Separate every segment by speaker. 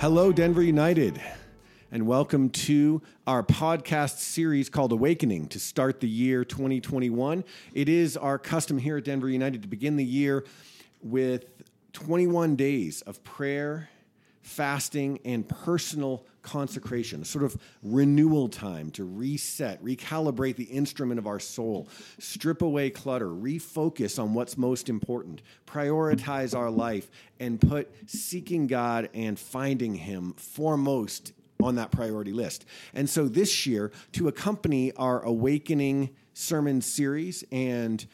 Speaker 1: Hello, Denver United, and welcome to our podcast series called Awakening to start the year 2021. It is our custom here at Denver United to begin the year with 21 days of prayer, fasting, and personal consecration, a sort of renewal time to reset, recalibrate the instrument of our soul, strip away clutter, refocus on what's most important, prioritize our life, and put seeking God and finding Him foremost on that priority list. And so this year, to accompany our Awakening sermon series and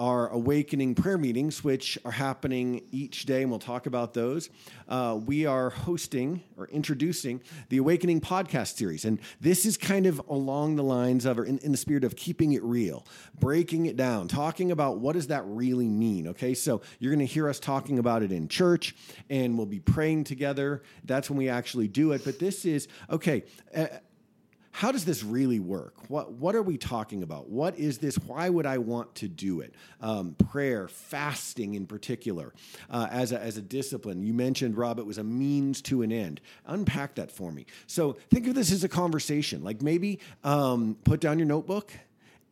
Speaker 1: our awakening prayer meetings, which are happening each day, and we'll talk about those. Uh, we are hosting or introducing the Awakening podcast series. And this is kind of along the lines of, or in, in the spirit of keeping it real, breaking it down, talking about what does that really mean, okay? So you're going to hear us talking about it in church, and we'll be praying together. That's when we actually do it. But this is, okay, uh, how does this really work? What what are we talking about? What is this? Why would I want to do it? Um, prayer, fasting in particular, uh, as a, as a discipline. You mentioned Rob, it was a means to an end. Unpack that for me. So think of this as a conversation. Like maybe um, put down your notebook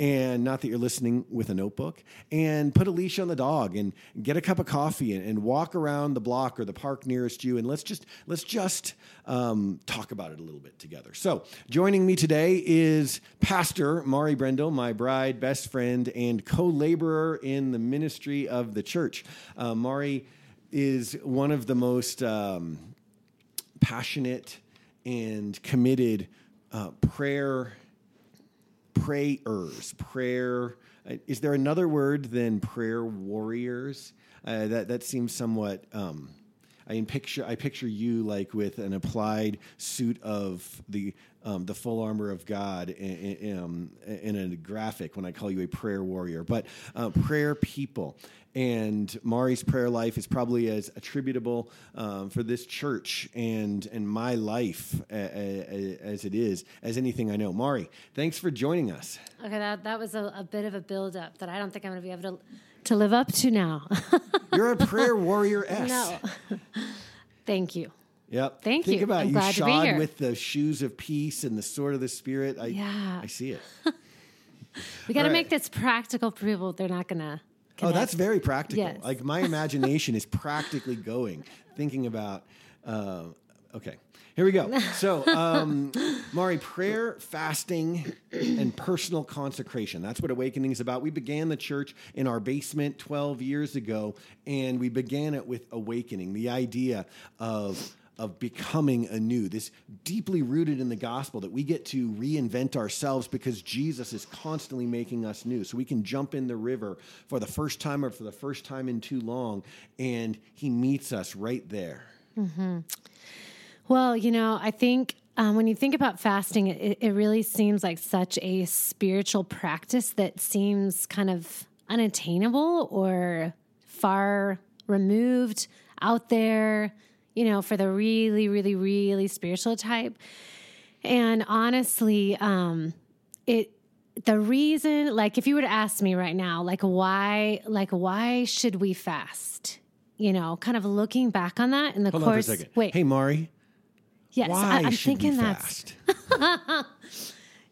Speaker 1: and not that you're listening with a notebook, and put a leash on the dog and get a cup of coffee and, and walk around the block or the park nearest you, and let's just let's just um, talk about it a little bit together. So, joining me today is Pastor Mauri Brendel, my bride, best friend, and co-laborer in the ministry of the church. Uh, Mauri is one of the most um, passionate and committed uh, prayer prayers, prayer. Uh, is there another word than prayer warriors? Uh, that that seems somewhat. Um, I picture I picture you like with an applied suit of the um, the full armor of God in, in, um, in, a graphic when I call you a prayer warrior, but uh, prayer people. And Mauri's prayer life is probably as attributable um, for this church and and my life a, a, a, as it is as anything I know. Mauri, thanks for joining us.
Speaker 2: Okay, that that was a, a bit of a build up that I don't think I'm going to be able to to live up to now.
Speaker 1: You're a prayer warrior S.
Speaker 2: No. Thank you.
Speaker 1: Yep.
Speaker 2: Thank you.
Speaker 1: Think
Speaker 2: you.
Speaker 1: about
Speaker 2: I'm
Speaker 1: you
Speaker 2: glad to be
Speaker 1: shod with the shoes of peace and the sword of the spirit. I,
Speaker 2: Yeah.
Speaker 1: I see it.
Speaker 2: We got to
Speaker 1: right.
Speaker 2: make this practical for people. They're not going to.
Speaker 1: Oh, that's very practical.
Speaker 2: Yes.
Speaker 1: Like my imagination is practically going, thinking about. Uh, okay, here we go. So, um, Mauri, prayer, fasting, and personal consecration. That's what Awakening is about. We began the church in our basement 12 years ago, and we began it with Awakening, the idea of of becoming anew, this deeply rooted in the gospel that we get to reinvent ourselves because Jesus is constantly making us new. So we can jump in the river for the first time or for the first time in too long, and he meets us right there.
Speaker 2: Well, you know, I think um, when you think about fasting, it, it really seems like such a spiritual practice that seems kind of unattainable or far removed out there, you know, for the really, really, really spiritual type. And honestly, um, it the reason, like, if you were to ask me right now, like, why, like, why should we fast? You know, kind of looking back on that in the
Speaker 1: Hold on for a
Speaker 2: course.
Speaker 1: second.
Speaker 2: Wait,
Speaker 1: Hey, Mauri,
Speaker 2: yes,
Speaker 1: why
Speaker 2: I, am thinking
Speaker 1: we
Speaker 2: that's?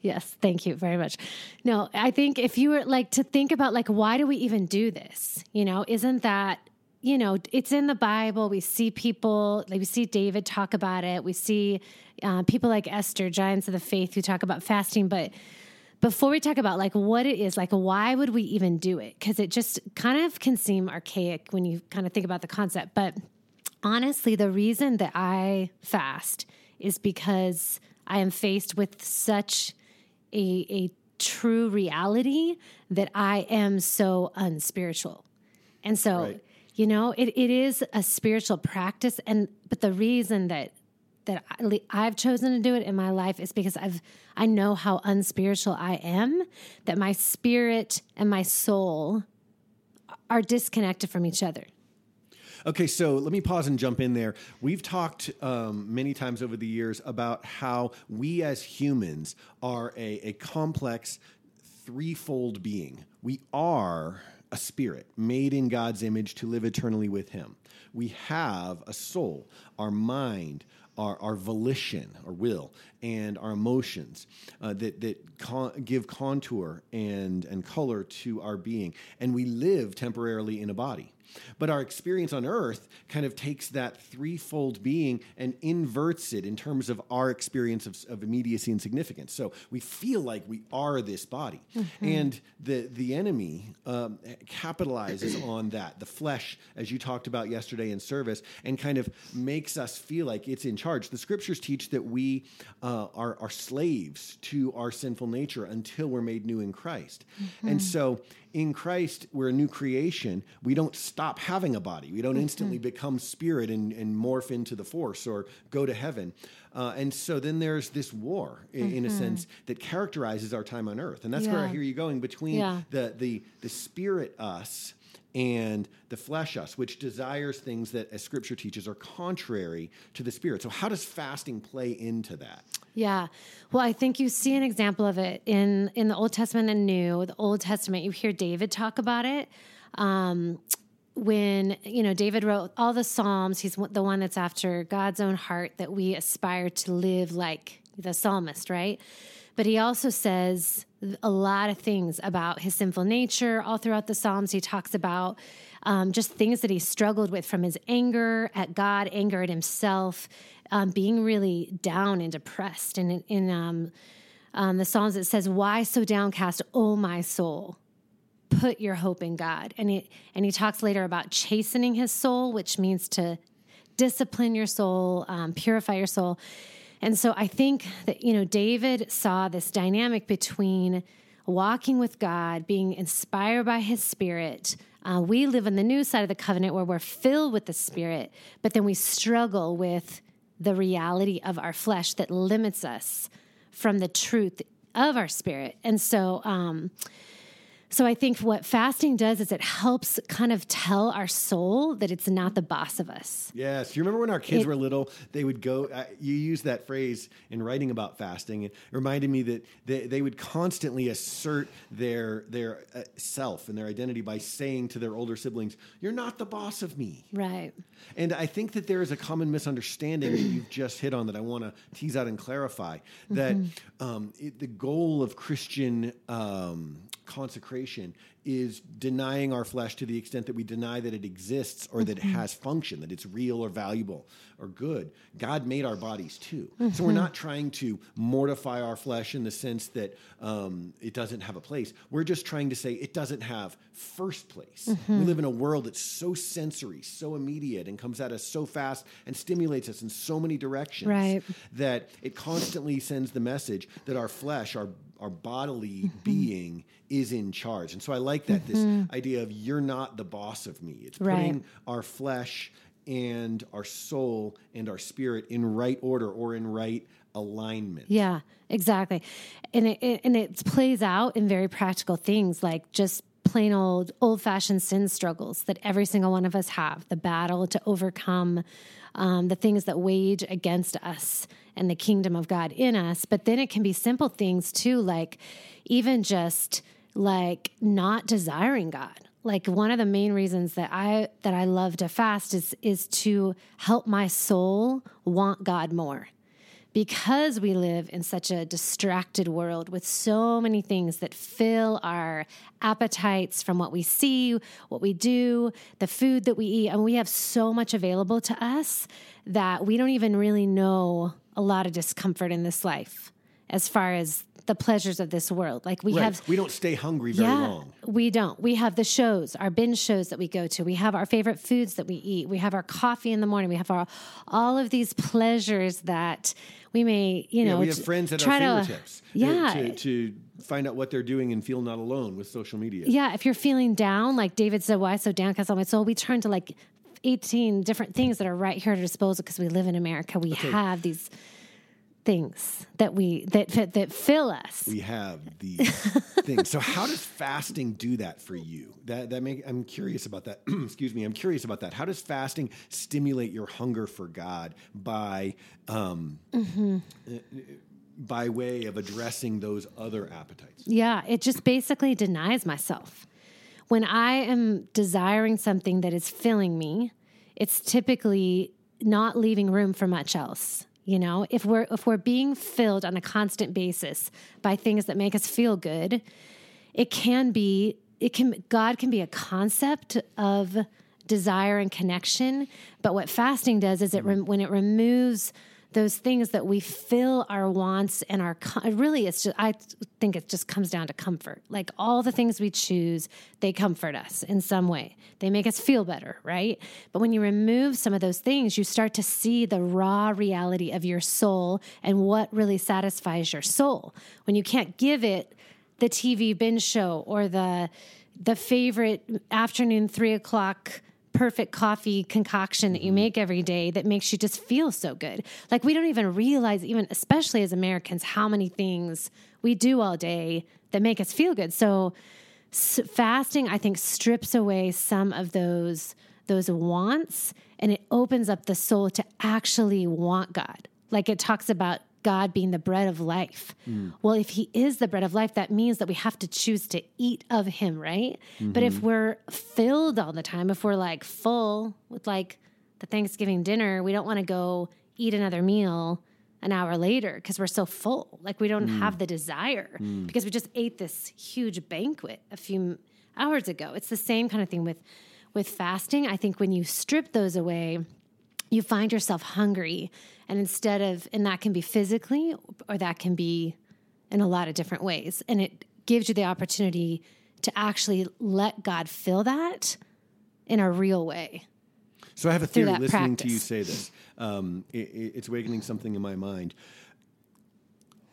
Speaker 2: Yes, thank you very much. No, I think if you were like to think about like why do we even do this? You know, isn't that you know it's in the Bible. We see people like we see David talk about it. We see uh, people like Esther, giants of the faith, who talk about fasting. But before we talk about like what it is, like why would we even do it? Because it just kind of can seem archaic when you kind of think about the concept. But honestly, the reason that I fast is because I am faced with such a, a true reality that I am so unspiritual. And so,
Speaker 1: Right.
Speaker 2: you know, it, it is a spiritual practice. And, but the reason that, that I've chosen to do it in my life is because I've, I know how unspiritual I am, that my spirit and my soul are disconnected from each other.
Speaker 1: Okay, so let me pause and jump in there. We've talked um, many times over the years about how we as humans are a, a complex, threefold being. We are a spirit made in God's image to live eternally with Him. We have a soul, our mind, our, our volition, our will, and our emotions uh, that, that con- give contour and, and color to our being. And we live temporarily in a body. But our experience on earth kind of takes that threefold being and inverts it in terms of our experience of, of immediacy and significance. So we feel like we are this body. Mm-hmm. And the, the enemy um, capitalizes on that, the flesh, as you talked about yesterday in service, and kind of makes us feel like it's in charge. The scriptures teach that we uh, are, are slaves to our sinful nature until we're made new in Christ. Mm-hmm. And so in Christ, we're a new creation. We don't stop having a body. We don't mm-hmm. instantly become spirit and, and, morph into the force or go to heaven. Uh, and so then there's this war, in, mm-hmm. in, a mm-hmm. sense, that characterizes our time on earth. And that's yeah. where I hear you going between yeah. the, the, the spirit us and the flesh us, which desires things that, as scripture teaches, are contrary to the spirit. So, how does fasting play into that?
Speaker 2: Yeah. Well, I think you see an example of it in, in the Old Testament and New. The Old Testament, you hear David talk about it. Um, when you know David wrote all the Psalms, he's the one that's after God's own heart that we aspire to live like the psalmist, right? But he also says a lot of things about his sinful nature. All throughout the Psalms, he talks about um, just things that he struggled with from his anger at God, anger at himself, um, being really down and depressed. And in, in um, um, the Psalms, it says, Why so downcast, O my soul? Put your hope in God. And he, and he talks later about chastening his soul, which means to discipline your soul, um, purify your soul. And so I think that, you know, David saw this dynamic between walking with God, being inspired by his spirit. Uh, we live in the new side of the covenant where we're filled with the spirit, but then we struggle with the reality of our flesh that limits us from the truth of our spirit. And so, um, so I think what fasting does is it helps kind of tell our soul that it's not the boss of us.
Speaker 1: Yes. You remember when our kids it, were little, they would go, uh, you use that phrase in writing about fasting. It reminded me that they, they would constantly assert their, their uh, self and their identity by saying to their older siblings, you're not the boss of me.
Speaker 2: Right.
Speaker 1: And I think that there is a common misunderstanding that you've just hit on that I want to tease out and clarify that mm-hmm. um, it, the goal of Christian um, consecration is denying our flesh to the extent that we deny that it exists or that it mm-hmm. has function, that it's real or valuable or good. God made our bodies too. Mm-hmm. So we're mm-hmm. not trying to mortify our flesh in the sense that um, it doesn't have a place. We're just trying to say it doesn't have first place. Mm-hmm. We live in a world that's so sensory, so immediate, and comes at us so fast and stimulates us in so many directions
Speaker 2: right.
Speaker 1: that it constantly sends the message that our flesh, our our bodily mm-hmm. being is in charge. And so I like that mm-hmm. this idea of you're not the boss of me. It's putting our flesh and our soul and our spirit in right order or in right alignment.
Speaker 2: Yeah, exactly. And it, it and it plays out in very practical things like just plain old old fashioned sin struggles that every single one of us have the battle to overcome um, the things that wage against us and the kingdom of God in us. But then it can be simple things too, like even just like not desiring God. Like one of the main reasons that I that I love to fast is is to help my soul want God more because we live in such a distracted world with so many things that fill our appetites from what we see, what we do, the food that we eat, and we have so much available to us that we don't even really know a lot of discomfort in this life as far as the pleasures of this world. Like we right. have,
Speaker 1: we don't stay hungry very yeah, long.
Speaker 2: We don't. We have the shows, our binge shows that we go to. We have our favorite foods that we eat. We have our coffee in the morning. We have our all of these pleasures that we may, you know, yeah,
Speaker 1: we have friends at our fingertips.
Speaker 2: To, yeah,
Speaker 1: to, to find out what they're doing and feel not alone with social media.
Speaker 2: Yeah, if you're feeling down, like David said, why so downcast on my soul? We turn to like 18 different things that are right here at our disposal because we live in America. We okay. have these things that we that that fill us.
Speaker 1: We have these things. So how does fasting do that for you? That that make I'm curious about that. Excuse me. I'm curious about that. How does fasting stimulate your hunger for God by um, mm-hmm. by way of addressing those other appetites?
Speaker 2: Yeah, it just basically denies myself. When I am desiring something that is filling me, it's typically not leaving room for much else. You know, if we're if we're being filled on a constant basis by things that make us feel good, it can be it can God can be a concept of desire and connection, but what fasting does is it when it removes those things that we fill our wants and our really it's just i think it just comes down to comfort. Like all the things we choose they comfort us in some way. They make us feel better right? But when you remove some of those things you start to see the raw reality of your soul and what really satisfies your soul. When you can't give it the tv binge show or the the favorite afternoon three o'clock perfect coffee concoction that you mm-hmm. make every day that makes you just feel so good. Like we don't even realize, even especially as Americans, how many things we do all day that make us feel good. So fasting, I think, strips away some of those those wants and it opens up the soul to actually want God. Like it talks about God being the bread of life. Mm. Well, if He is the bread of life, that means that we have to choose to eat of Him, right? Mm-hmm. But if mm-hmm. we're filled all the time, if we're like full with like the Thanksgiving dinner, we don't want to go eat another meal an hour later because we're so full. Like we don't mm. have the desire mm. because we just ate this huge banquet a few hours ago. It's the same kind of thing with with fasting. I think when you strip those away, you find yourself hungry and instead of and that can be physically or that can be in a lot of different ways. And it gives you the opportunity to actually let god fill that in a real way
Speaker 1: so i have a theory listening practice. to you say this. Um, it, it's awakening something in my mind.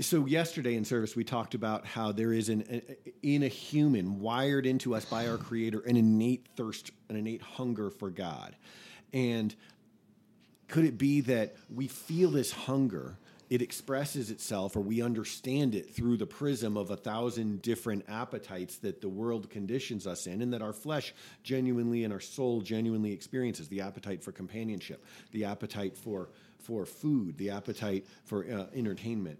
Speaker 1: So yesterday in service we talked about how there is an in a human wired into us by our creator an innate thirst an innate hunger for god. And could it be that we feel this hunger? It expresses itself, or we understand it through the prism of a thousand different appetites that the world conditions us in, and that our flesh genuinely and our soul genuinely experiences the appetite for companionship, the appetite for, for food, the appetite for uh, entertainment.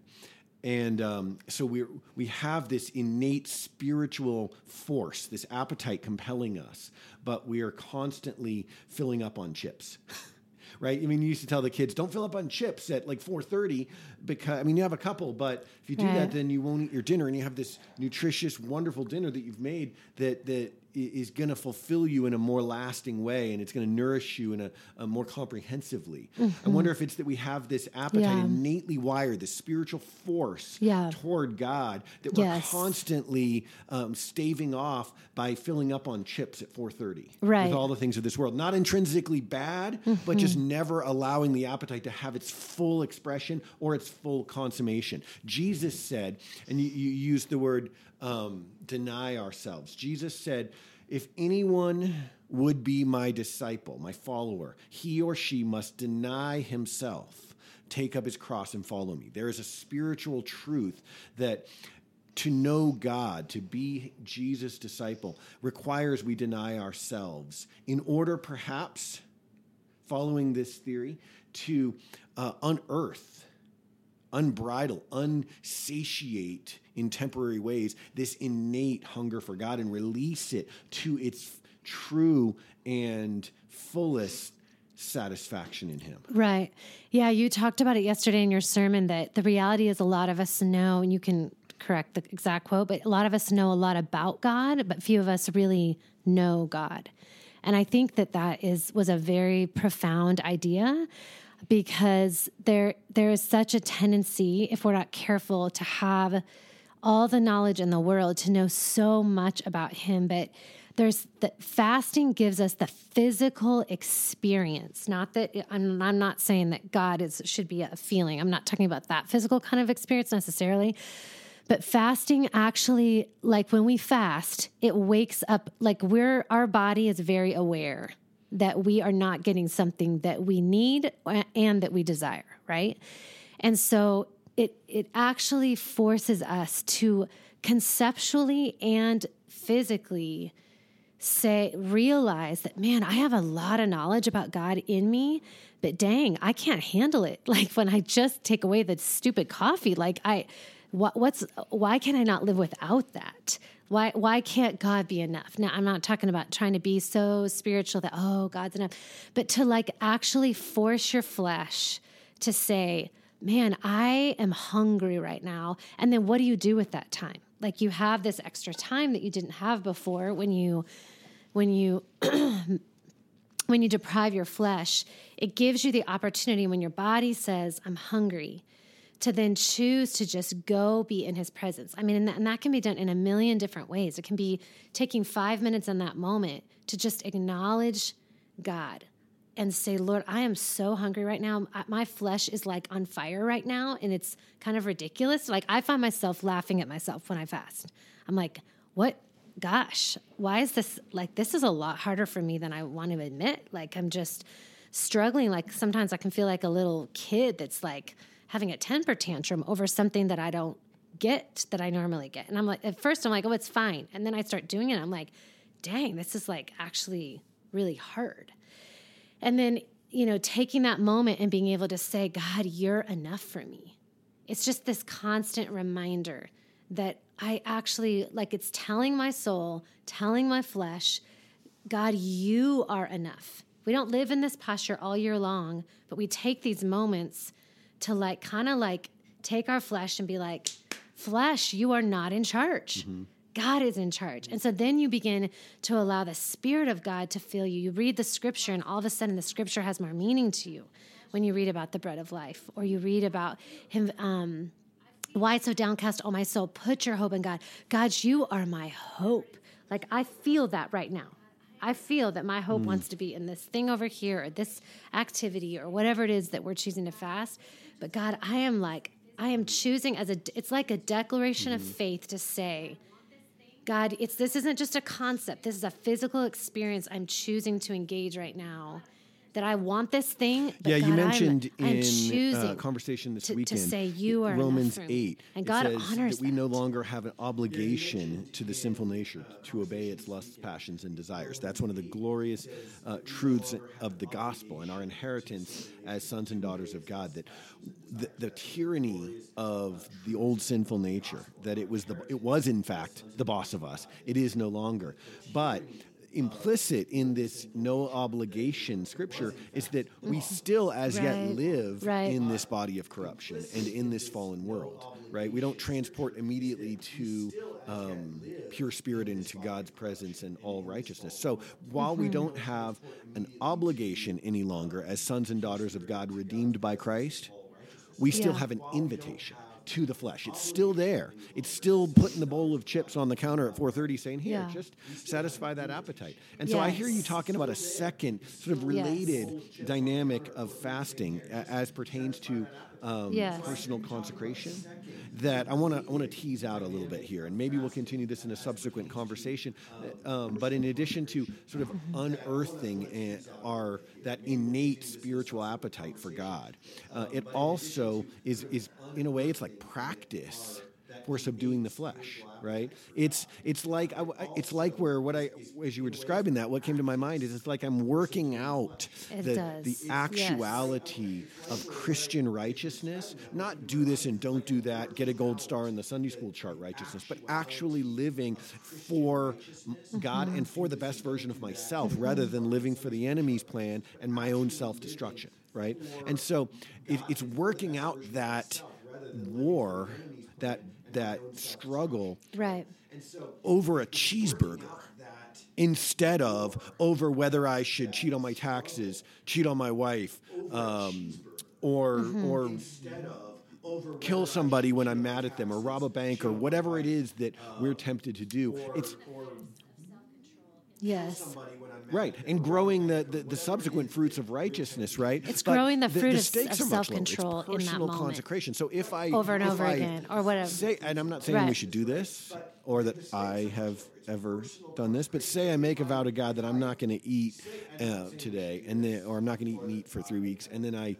Speaker 1: And um, so we we have this innate spiritual force, this appetite compelling us, but we are constantly filling up on chips. right? I mean, you used to tell the kids, don't fill up on chips at like 4.30 because, I mean, you have a couple, but if you do that, then you won't eat your dinner and you have this nutritious, wonderful dinner that you've made that, that is going to fulfill you in a more lasting way and it's going to nourish you in a, a more comprehensively. Mm-hmm. I wonder if it's that we have this appetite yeah. innately wired, this spiritual force yeah. toward God that we're yes. constantly um, staving off by filling up on chips at 4:30 right. with all the things of this world. Not intrinsically bad, mm-hmm. but just never allowing the appetite to have its full expression or its full consummation. Jesus said, and you, you used the word um, deny ourselves. Jesus said, If anyone would be my disciple, my follower, he or she must deny himself, take up his cross, and follow me. There is a spiritual truth that to know God, to be Jesus' disciple, requires we deny ourselves in order, perhaps, following this theory, to uh, unearth, unbridle, unsatiate in temporary ways this innate hunger for God and release it to its true and fullest satisfaction in him.
Speaker 2: Right. Yeah, you talked about it yesterday in your sermon that the reality is a lot of us know, and you can correct the exact quote, but a lot of us know a lot about God, but few of us really know God. And I think that that is was a very profound idea because there there is such a tendency if we're not careful to have all the knowledge in the world to know so much about him. But there's the fasting gives us the physical experience. Not that I'm, I'm not saying that god is should be a feeling. I'm not talking about that physical kind of experience necessarily. But fasting actually like when we fast it wakes up like we're our body is very aware that we are not getting something that we need uh, and that we desire right and so it it actually forces us to conceptually and physically say realize that man i have a lot of knowledge about god in me but dang i can't handle it like when i just take away the stupid coffee like i what, what's why can I not live without that? Why why can't God be enough? Now I'm not talking about trying to be so spiritual that oh God's enough, but to like actually force your flesh to say, "Man, I am hungry right now." And then what do you do with that time? Like you have this extra time that you didn't have before when you when you when you deprive your flesh, it gives you the opportunity when your body says, I'm hungry, to then choose to just go be in his presence. I mean, and that, and that, can be done in a million different ways. It can be taking five minutes in that moment to just acknowledge God and say, Lord, I am so hungry right now. My flesh is like on fire right now, and it's kind of ridiculous. Like, I find myself laughing at myself when I fast. I'm like, what? Gosh, why is this like this is a lot harder for me than I want to admit. Like, I'm just struggling. Like, sometimes I can feel like a little kid that's like, having a temper tantrum over something that I don't get that I normally get. And I'm like, at first I'm like, oh, it's fine. And then I start doing it. I'm like, dang, this is like actually really hard. And then, you know, taking that moment and being able to say, God, you're enough for me. It's just this constant reminder that I actually, like, it's telling my soul, telling my flesh, God, you are enough. We don't live in this posture all year long, but we take these moments to like kind of like take our flesh and be like, flesh, you are not in charge. Mm-hmm. God is in charge. And so then you begin to allow the Spirit of God to fill you. You read the scripture, and all of a sudden the scripture has more meaning to you when you read about the bread of life, or you read about Him. Um, why so downcast, oh my soul? Put your hope in God. God, you are my hope. Like I feel that right now. I feel that my hope mm. wants to be in this thing over here, or this activity, or whatever it is that we're choosing to fast. But God, I am like, I am choosing as a, it's like a declaration mm-hmm. of faith to say, God, it's this isn't just a concept. This is a physical experience I'm choosing to engage right now that I want this thing.
Speaker 1: yeah,
Speaker 2: God,
Speaker 1: you mentioned I'm, in I'm uh, conversation this
Speaker 2: to,
Speaker 1: weekend
Speaker 2: to say you are
Speaker 1: Romans eight,
Speaker 2: and God honors
Speaker 1: that we no longer have an obligation to the sinful nature to obey its lusts, passions, and desires. That's one of the glorious uh, truths of the gospel and our inheritance as sons and daughters of God. That the, the tyranny of the old sinful nature, that it was the it was in fact the boss of us. It is no longer, but implicit in this no obligation scripture is that we still as right. yet live right. in this body of corruption and in this fallen world right we don't transport immediately to um, pure spirit into god's presence and all righteousness so while mm-hmm. we don't have an obligation any longer as sons and daughters of god redeemed by christ we still yeah. have an invitation to the flesh. It's still there. It's still putting the bowl of chips on the counter at 4:30 saying, "Here, yeah. just satisfy that appetite." And so. I hear you talking about a second sort of related yes. dynamic of fasting as pertains to um, yes. personal consecration that I want to I want to tease out a little bit here, and maybe we'll continue this in a subsequent conversation. Um, but in addition to sort of unearthing our that innate spiritual appetite for God, uh, it also is is in a way it's like practice for subduing the flesh right? It's it's like it's like where what i as you were describing that what came to my mind is it's like i'm working out the, the actuality yes. of christian righteousness not do this and don't do that get a gold star in the sunday school chart righteousness but actually living for god and for the best version of myself rather than living for the enemy's plan and my own self-destruction right? And so it, it's working out that war that that struggle
Speaker 2: right
Speaker 1: over a cheeseburger instead of over whether I should cheat on my taxes, cheat on my wife, um, or mm-hmm. or kill somebody when I'm mad at them, or rob a bank, or whatever it is that we're tempted to do. It's
Speaker 2: yes.
Speaker 1: Right, and growing the, the, the, subsequent fruits of righteousness, right?
Speaker 2: It's but growing the fruit the, of, self control in that moment.
Speaker 1: consecration. So if I
Speaker 2: over and over I again, or whatever,
Speaker 1: say, and I'm not saying right. we should do this, or that I have ever done this, but say I make a vow to God that I'm not going to eat uh, today, and then, or I'm not going to eat meat for three weeks, and then I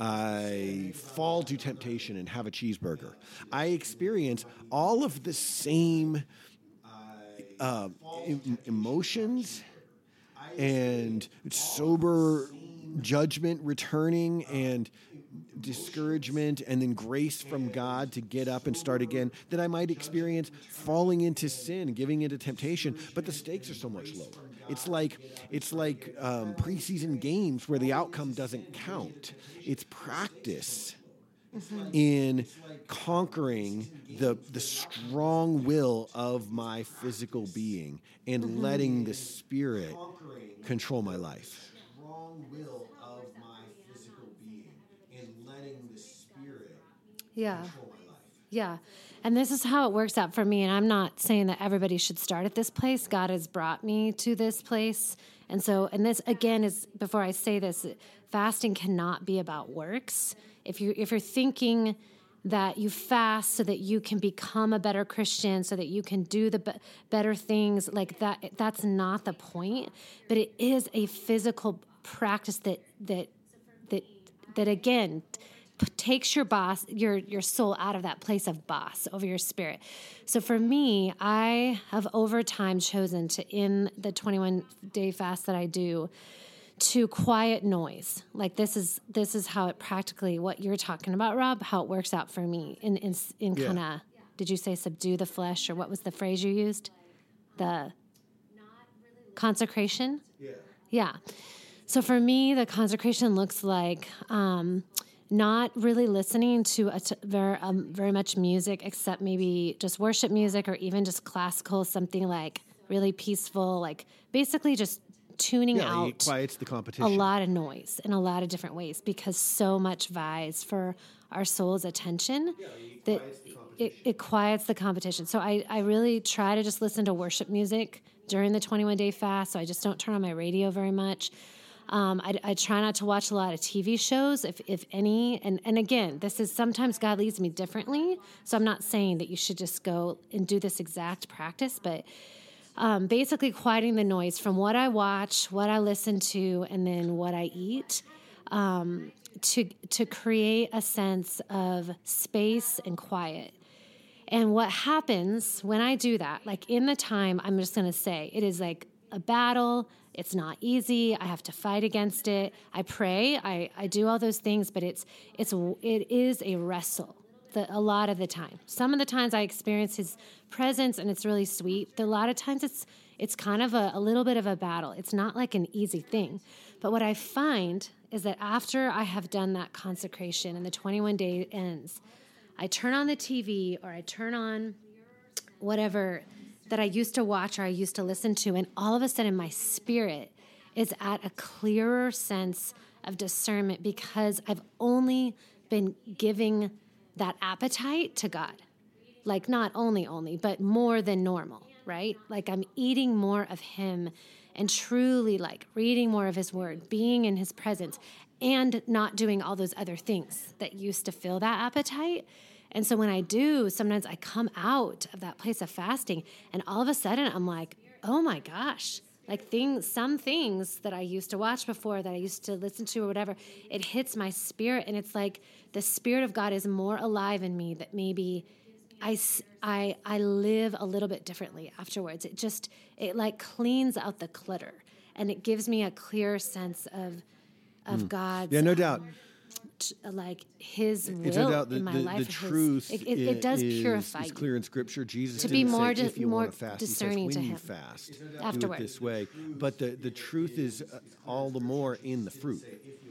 Speaker 1: I fall to temptation and have a cheeseburger. I experience all of the same uh, emotions and sober judgment returning and discouragement and then grace from God to get up and start again, that I might experience falling into sin, giving into temptation. But the stakes are so much lower. It's like it's like um, preseason games where the outcome doesn't count. It's practice mm-hmm. in conquering the the strong will of my physical being and mm-hmm. letting the spirit control my life.
Speaker 2: Yeah. Yeah. And this is how it works out for me. And I'm not saying that everybody should start at this place. God has brought me to this place. And so, and this again is before I say this, fasting cannot be about works. If you if you're thinking that you fast so that you can become a better Christian, so that you can do the be- better things, like that, that's not the point. But it is a physical practice that that that that again takes your boss your your soul out of that place of boss over your spirit so for me i have over time chosen to in the 21 day fast that i do to quiet noise. Like this is this is how it practically what you're talking about rob how it works out for me in in, in yeah. kind of did you say subdue the flesh or what was the phrase you used? The consecration? Yeah. Yeah. So for me the consecration looks like um, not really listening to a t- very, um, very much music except maybe just worship music or even just classical, something like really peaceful, like basically just tuning
Speaker 1: yeah,
Speaker 2: out
Speaker 1: quiets the competition.
Speaker 2: a lot of noise in a lot of different ways because so much vies for our soul's attention yeah, that it, it, quiets the competition. So I, I really try to just listen to worship music during the 21 day fast. So I just don't turn on my radio very much. Um, I, I, try not to watch a lot of TV shows, if, if any. And, and again, this is sometimes God leads me differently. So I'm not saying that you should just go and do this exact practice, but um, basically quieting the noise from what I watch, what I listen to, and then what I eat. Um, to to create a sense of space and quiet. And what happens when I do that, like in the time, I'm just going to say it is like a battle. It's not easy. I have to fight against it. I pray. I, I do all those things, but it's it's it is a wrestle. The, a lot of the time. Some of the times I experience his presence and it's really sweet. a lot of times it's it's kind of a, a little bit of a battle. It's not like an easy thing. But what I find is that after I have done that consecration and the 21 day ends, I turn on the TV or I turn on whatever that I used to watch or I used to listen to, and all of a sudden my spirit is at a clearer sense of discernment because I've only been giving that appetite to God. Like, not only, only, but more than normal, right? Like, I'm eating more of Him and truly like reading more of His Word, being in His presence, and not doing all those other things that used to fill that appetite. And so when I do, sometimes I come out of that place of fasting and all of a sudden I'm like, oh my gosh, like things, some things that I used to watch before, that I used to listen to or whatever, it hits my spirit. And it's like the spirit of God is more alive in me that maybe I, I, I live a little bit differently afterwards. It just, it like cleans out the clutter and it gives me a clear sense of, of mm. God's.
Speaker 1: Yeah, no doubt. Um,
Speaker 2: like His will
Speaker 1: doubt, the,
Speaker 2: in my
Speaker 1: the,
Speaker 2: life.
Speaker 1: The truth
Speaker 2: his, it, it, it, does
Speaker 1: is,
Speaker 2: purify.
Speaker 1: It's clear in Scripture. Jesus
Speaker 2: to be more
Speaker 1: say, if you
Speaker 2: more
Speaker 1: fast,
Speaker 2: discerning
Speaker 1: says,
Speaker 2: to Him.
Speaker 1: fast,
Speaker 2: afterward
Speaker 1: do it this way. But the the truth is uh, all the more in the fruit.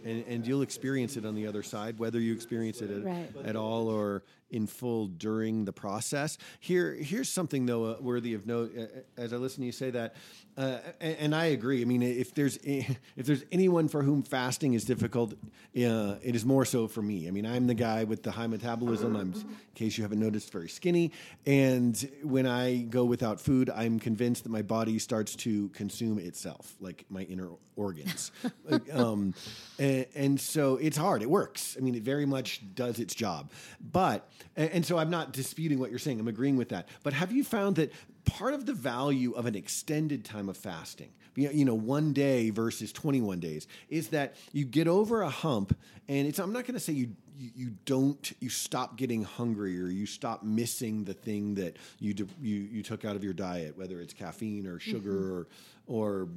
Speaker 1: And, and, you'll experience it on the other side, whether you experience it at,
Speaker 2: right.
Speaker 1: at all or in full during the process. Here, here's something though uh, worthy of note. Uh, as I listen to you say that, uh, and, and, I agree. I mean, if there's if there's anyone for whom fasting is difficult, uh, it is more so for me. I mean, I'm the guy with the high metabolism. I'm, in case you haven't noticed, very skinny. And when I go without food, I'm convinced that my body starts to consume itself, like my inner organs. um, and, and, so it's hard. It works. I mean, it very much does its job. But and, and so I'm not disputing what you're saying. I'm agreeing with that. But have you found that part of the value of an extended time of fasting, you know, one day versus 21 days, is that you get over a hump, and it's. I'm not going to say you, you, you don't you stop getting hungry or you stop missing the thing that you you you took out of your diet, whether it's caffeine or sugar mm-hmm. or or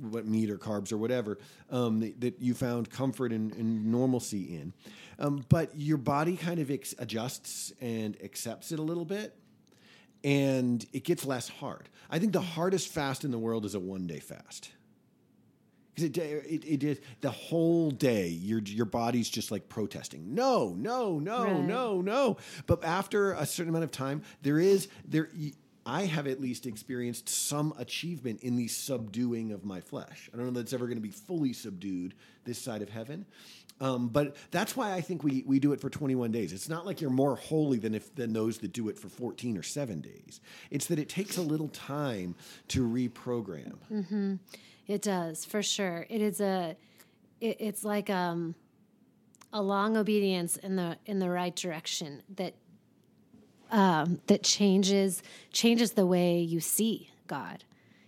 Speaker 1: what meat or carbs or whatever um, that, that, you found comfort and, and normalcy in. Um, but your body kind of ex- adjusts and accepts it a little bit, and it gets less hard. I think the hardest fast in the world is a one day fast because it, it, it is the whole day your your body's just like protesting no no no right. no no but after a certain amount of time there is there I have at least experienced some achievement in the subduing of my flesh. I don't know that it's ever going to be fully subdued this side of heaven. Um, but that's why I think we, we do it for 21 days. It's not like you're more holy than if than those that do it for 14 or seven days. It's that it takes a little time to reprogram.
Speaker 2: Mm-hmm. It does for sure. It is a. It, it's like um, a long obedience in the in the right direction that um, that changes changes the way you see God.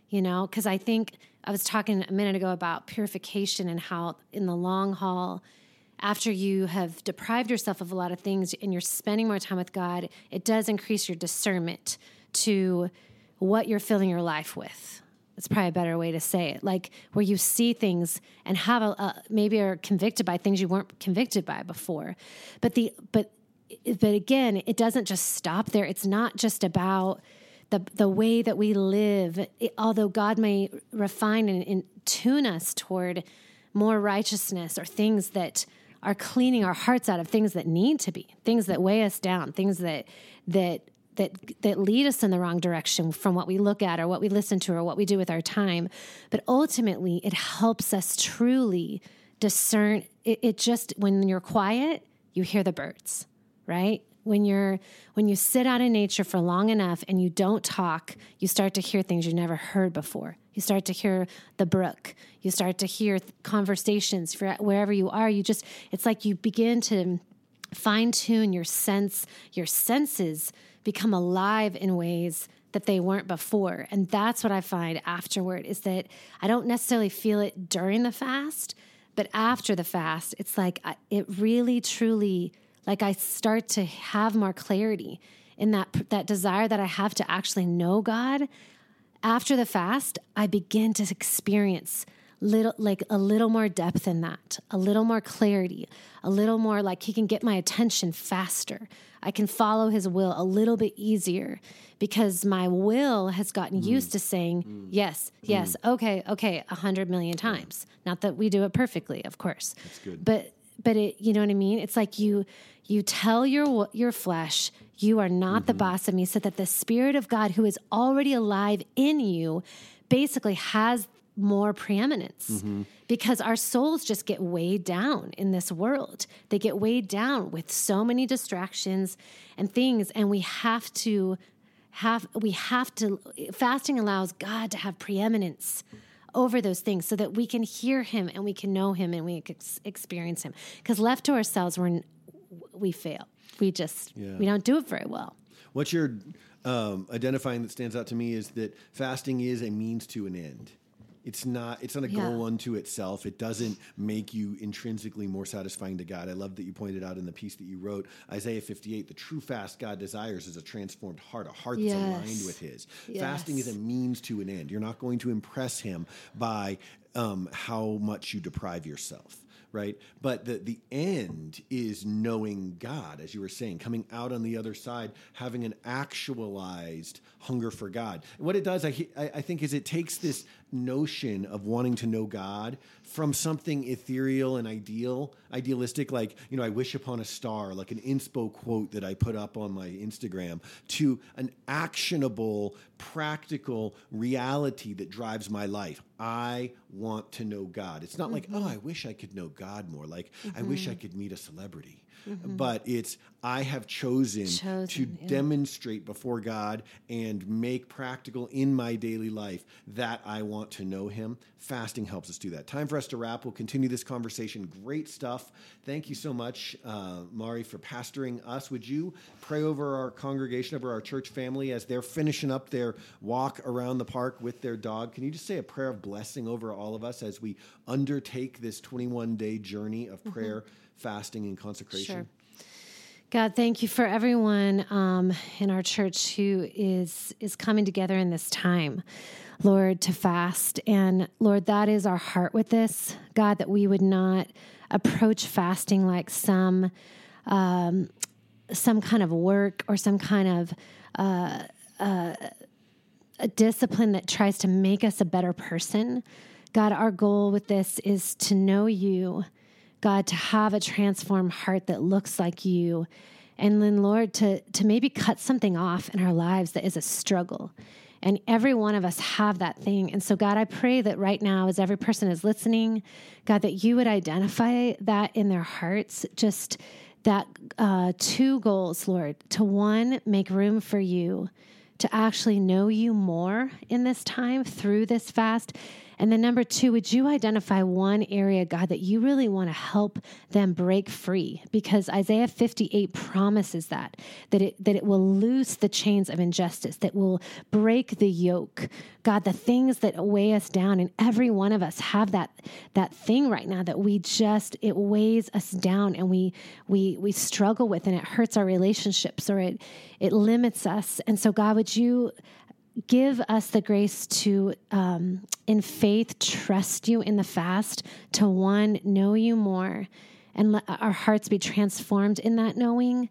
Speaker 2: You know, because I think I was talking a minute ago about purification and how in the long haul, after you have deprived yourself of a lot of things and you're spending more time with God, it does increase your discernment to what you're filling your life with. That's probably a better way to say it. Like where you see things and have a, a maybe are convicted by things you weren't convicted by before. But the but but again, it doesn't just stop there. It's not just about the the way that we live. It, although God may refine and, and tune us toward more righteousness or things that are cleaning our hearts out of things that need to be, things that weigh us down, things that that that that lead us in the wrong direction from what we look at or what we listen to or what we do with our time. But ultimately, it helps us truly discern. It, it just when you're quiet, you hear the birds right? When you're when you sit out in nature for long enough and you don't talk, you start to hear things you never heard before. You start to hear the brook. You start to hear conversations wherever you are. You just it's like you begin to fine tune your sense, your senses become alive in ways that they weren't before. And that's what I find afterward is that I don't necessarily feel it during the fast, but after the fast, it's like it really truly like I start to have more clarity in that that desire that I have to actually know God. After the fast, I begin to experience little like a little more depth in that, a little more clarity, a little more like he can get my attention faster. I can follow his will a little bit easier because my will has gotten mm. used to saying mm. yes, yes, mm. okay, okay, a hundred million times. Not that we do it perfectly, of course.
Speaker 1: That's good.
Speaker 2: But but it, you know what I mean? It's like you you tell your your flesh you are not mm-hmm. the boss of me so that the spirit of God who is already alive in you basically has more preeminence mm-hmm. because our souls just get weighed down in this world. They get weighed down with so many distractions and things and we have to have we have to fasting allows God to have preeminence over those things so that we can hear him and we can know him and we can experience him because left to ourselves we're we fail. We just yeah. we don't do it very well.
Speaker 1: What you're um, identifying that stands out to me is that fasting is a means to an end. It's not. It's not a goal unto itself. It doesn't make you intrinsically more satisfying to God. I love that you pointed out in the piece that you wrote, Isaiah 58. The true fast God desires is a transformed heart, a heart that's aligned with His. Yes. Fasting is a means to an end. You're not going to impress Him by um, how much you deprive yourself right? But the the end is knowing God, as you were saying, coming out on the other side, having an actualized hunger for God. What it does, I I think, is it takes this notion of wanting to know God from something ethereal and ideal, idealistic, like, you know, I wish upon a star, like an inspo quote that I put up on my Instagram, to an actionable, practical reality that drives my life. I want to know God. It's not mm-hmm. like, oh, I wish I could know God more. Like, mm-hmm. I wish I mm-hmm. could meet a celebrity. Mm-hmm. But it's I have chosen, chosen to yeah. demonstrate before God and make practical in my daily life that I want to know Him. Fasting helps us do that. Time for us to wrap. We'll continue this conversation. Great stuff. Thank you so much, uh, Mauri, for pastoring us. Would you pray over our congregation, over our church family as they're finishing up their walk around the park with their dog? Can you just say a prayer of blessing over all of us as we undertake this 21 day journey of mm-hmm. prayer? Mm-hmm fasting and consecration. Sure.
Speaker 2: God, thank you for everyone um, in our church who is is coming together in this time. Lord, to fast. And Lord, that is our heart with this, God, that we would not approach fasting like some um, some kind of work or some kind of uh, uh, a discipline that tries to make us a better person. God, our goal with this is to know you, God, to have a transformed heart that looks like you. And then, Lord, to, to maybe cut something off in our lives that is a struggle. And every one of us have that thing. And so, God, I pray that right now, as every person is listening, God, that you would identify that in their hearts, just that uh, two goals, Lord, to one, make room for you to actually know you more in this time through this fast and then number two, would you identify one area, God, that you really want to help them break free? Because Isaiah 58 promises that, that it that it will loose the chains of injustice, that will break the yoke. God, the things that weigh us down, and every one of us have that that thing right now that we just it weighs us down and we we we struggle with and it hurts our relationships or it it limits us. And so God, would you give us the grace to, um, in faith, trust you in the fast, to one, know you more, and let our hearts be transformed in that knowing.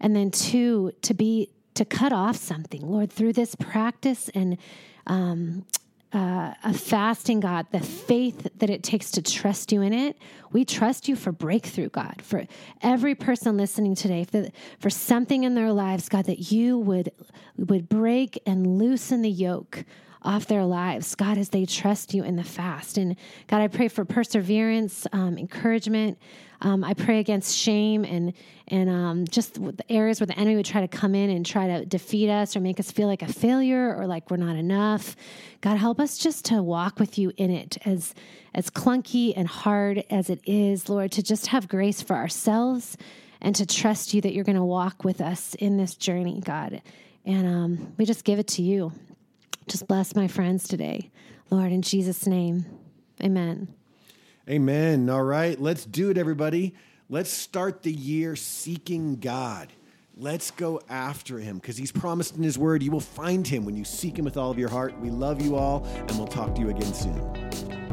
Speaker 2: And then two, to be, to cut off something, Lord, through this practice and, um, uh, a fasting, God, the faith that it takes to trust you in it. We trust you for breakthrough, God, for every person listening today, for, for something in their lives, God, that you would would break and loosen the yoke off their lives, God, as they trust you in the fast. And God, I pray for perseverance, um, encouragement. Um, I pray against shame and and um, just the areas where the enemy would try to come in and try to defeat us or make us feel like a failure or like we're not enough. God, help us just to walk with you in it as as clunky and hard as it is, Lord, to just have grace for ourselves and to trust you that you're going to walk with us in this journey, God. And um, we just give it to you. Just bless my friends today, Lord, in Jesus' name. Amen.
Speaker 1: Amen. All right, let's do it, everybody. Let's start the year seeking God. Let's go after him because he's promised in his word you will find him when you seek him with all of your heart. We love you all, and we'll talk to you again soon.